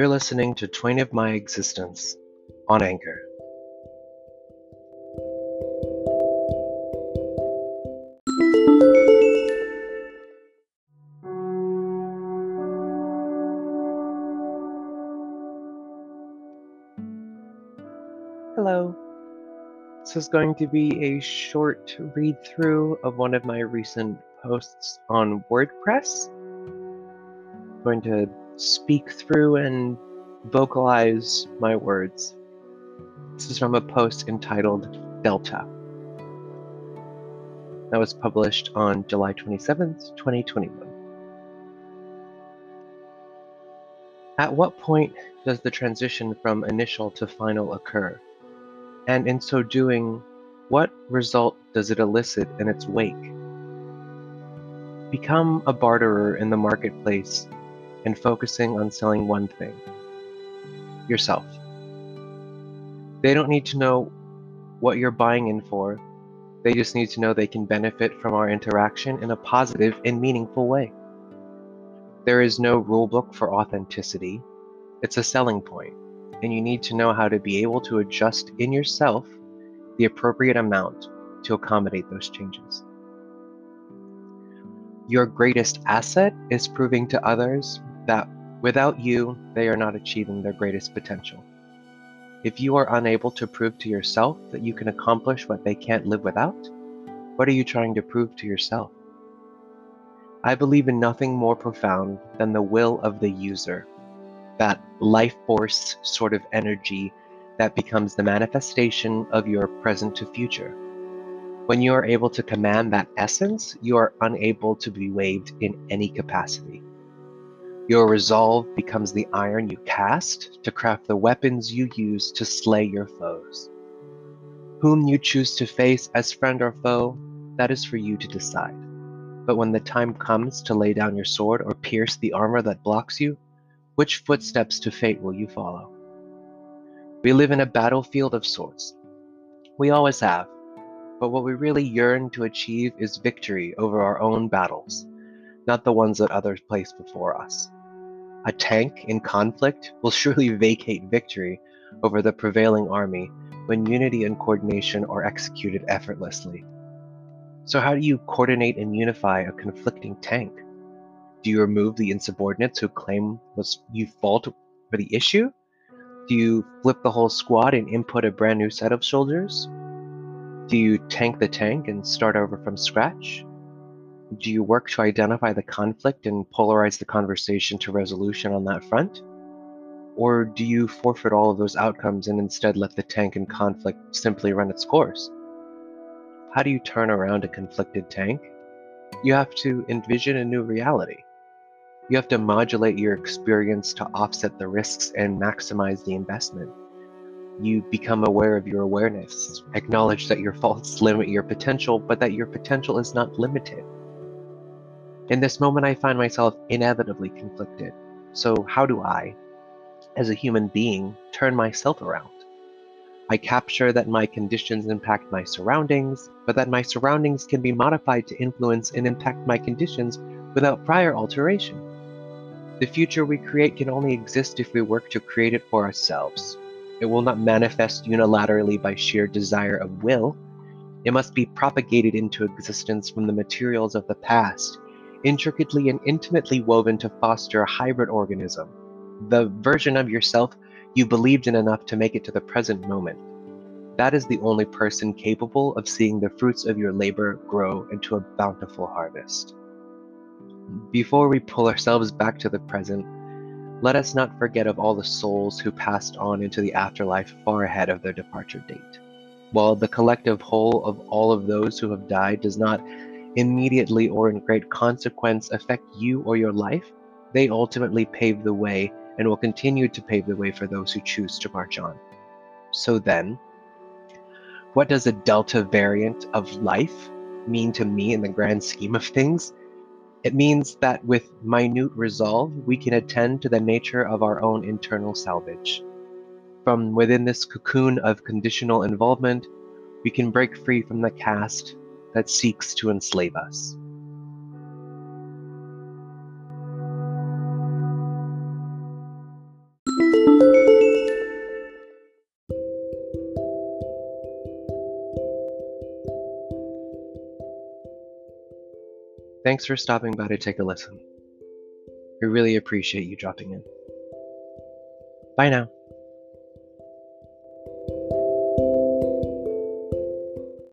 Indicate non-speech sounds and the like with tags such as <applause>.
You're listening to Twain of My Existence on Anchor. Hello. This is going to be a short read through of one of my recent posts on WordPress. I'm going to speak through and vocalize my words. This is from a post entitled Delta. That was published on July 27th, 2021. At what point does the transition from initial to final occur? And in so doing, what result does it elicit in its wake? Become a barterer in the marketplace and focusing on selling one thing yourself. They don't need to know what you're buying in for, they just need to know they can benefit from our interaction in a positive and meaningful way. There is no rulebook for authenticity, it's a selling point, and you need to know how to be able to adjust in yourself the appropriate amount to accommodate those changes. Your greatest asset is proving to others that without you, they are not achieving their greatest potential. If you are unable to prove to yourself that you can accomplish what they can't live without, what are you trying to prove to yourself? I believe in nothing more profound than the will of the user, that life force sort of energy that becomes the manifestation of your present to future. When you are able to command that essence, you are unable to be waived in any capacity. Your resolve becomes the iron you cast to craft the weapons you use to slay your foes. Whom you choose to face as friend or foe, that is for you to decide. But when the time comes to lay down your sword or pierce the armor that blocks you, which footsteps to fate will you follow? We live in a battlefield of sorts. We always have. But what we really yearn to achieve is victory over our own battles, not the ones that others place before us. A tank in conflict will surely vacate victory over the prevailing army when unity and coordination are executed effortlessly. So, how do you coordinate and unify a conflicting tank? Do you remove the insubordinates who claim was you fault for the issue? Do you flip the whole squad and input a brand new set of soldiers? Do you tank the tank and start over from scratch? Do you work to identify the conflict and polarize the conversation to resolution on that front? Or do you forfeit all of those outcomes and instead let the tank in conflict simply run its course? How do you turn around a conflicted tank? You have to envision a new reality. You have to modulate your experience to offset the risks and maximize the investment. You become aware of your awareness, acknowledge that your faults <laughs> limit your potential, but that your potential is not limited. In this moment, I find myself inevitably conflicted. So, how do I, as a human being, turn myself around? I capture that my conditions impact my surroundings, but that my surroundings can be modified to influence and impact my conditions without prior alteration. The future we create can only exist if we work to create it for ourselves. It will not manifest unilaterally by sheer desire of will. It must be propagated into existence from the materials of the past intricately and intimately woven to foster a hybrid organism, the version of yourself you believed in enough to make it to the present moment. That is the only person capable of seeing the fruits of your labor grow into a bountiful harvest. Before we pull ourselves back to the present, let us not forget of all the souls who passed on into the afterlife far ahead of their departure date. While the collective whole of all of those who have died does not immediately or in great consequence affect you or your life, they ultimately pave the way and will continue to pave the way for those who choose to march on. So then, what does a delta variant of life mean to me in the grand scheme of things? It means that with minute resolve, we can attend to the nature of our own internal salvage. From within this cocoon of conditional involvement, we can break free from the cast that seeks to enslave us. Thanks for stopping by to take a listen. We really appreciate you dropping in. Bye now.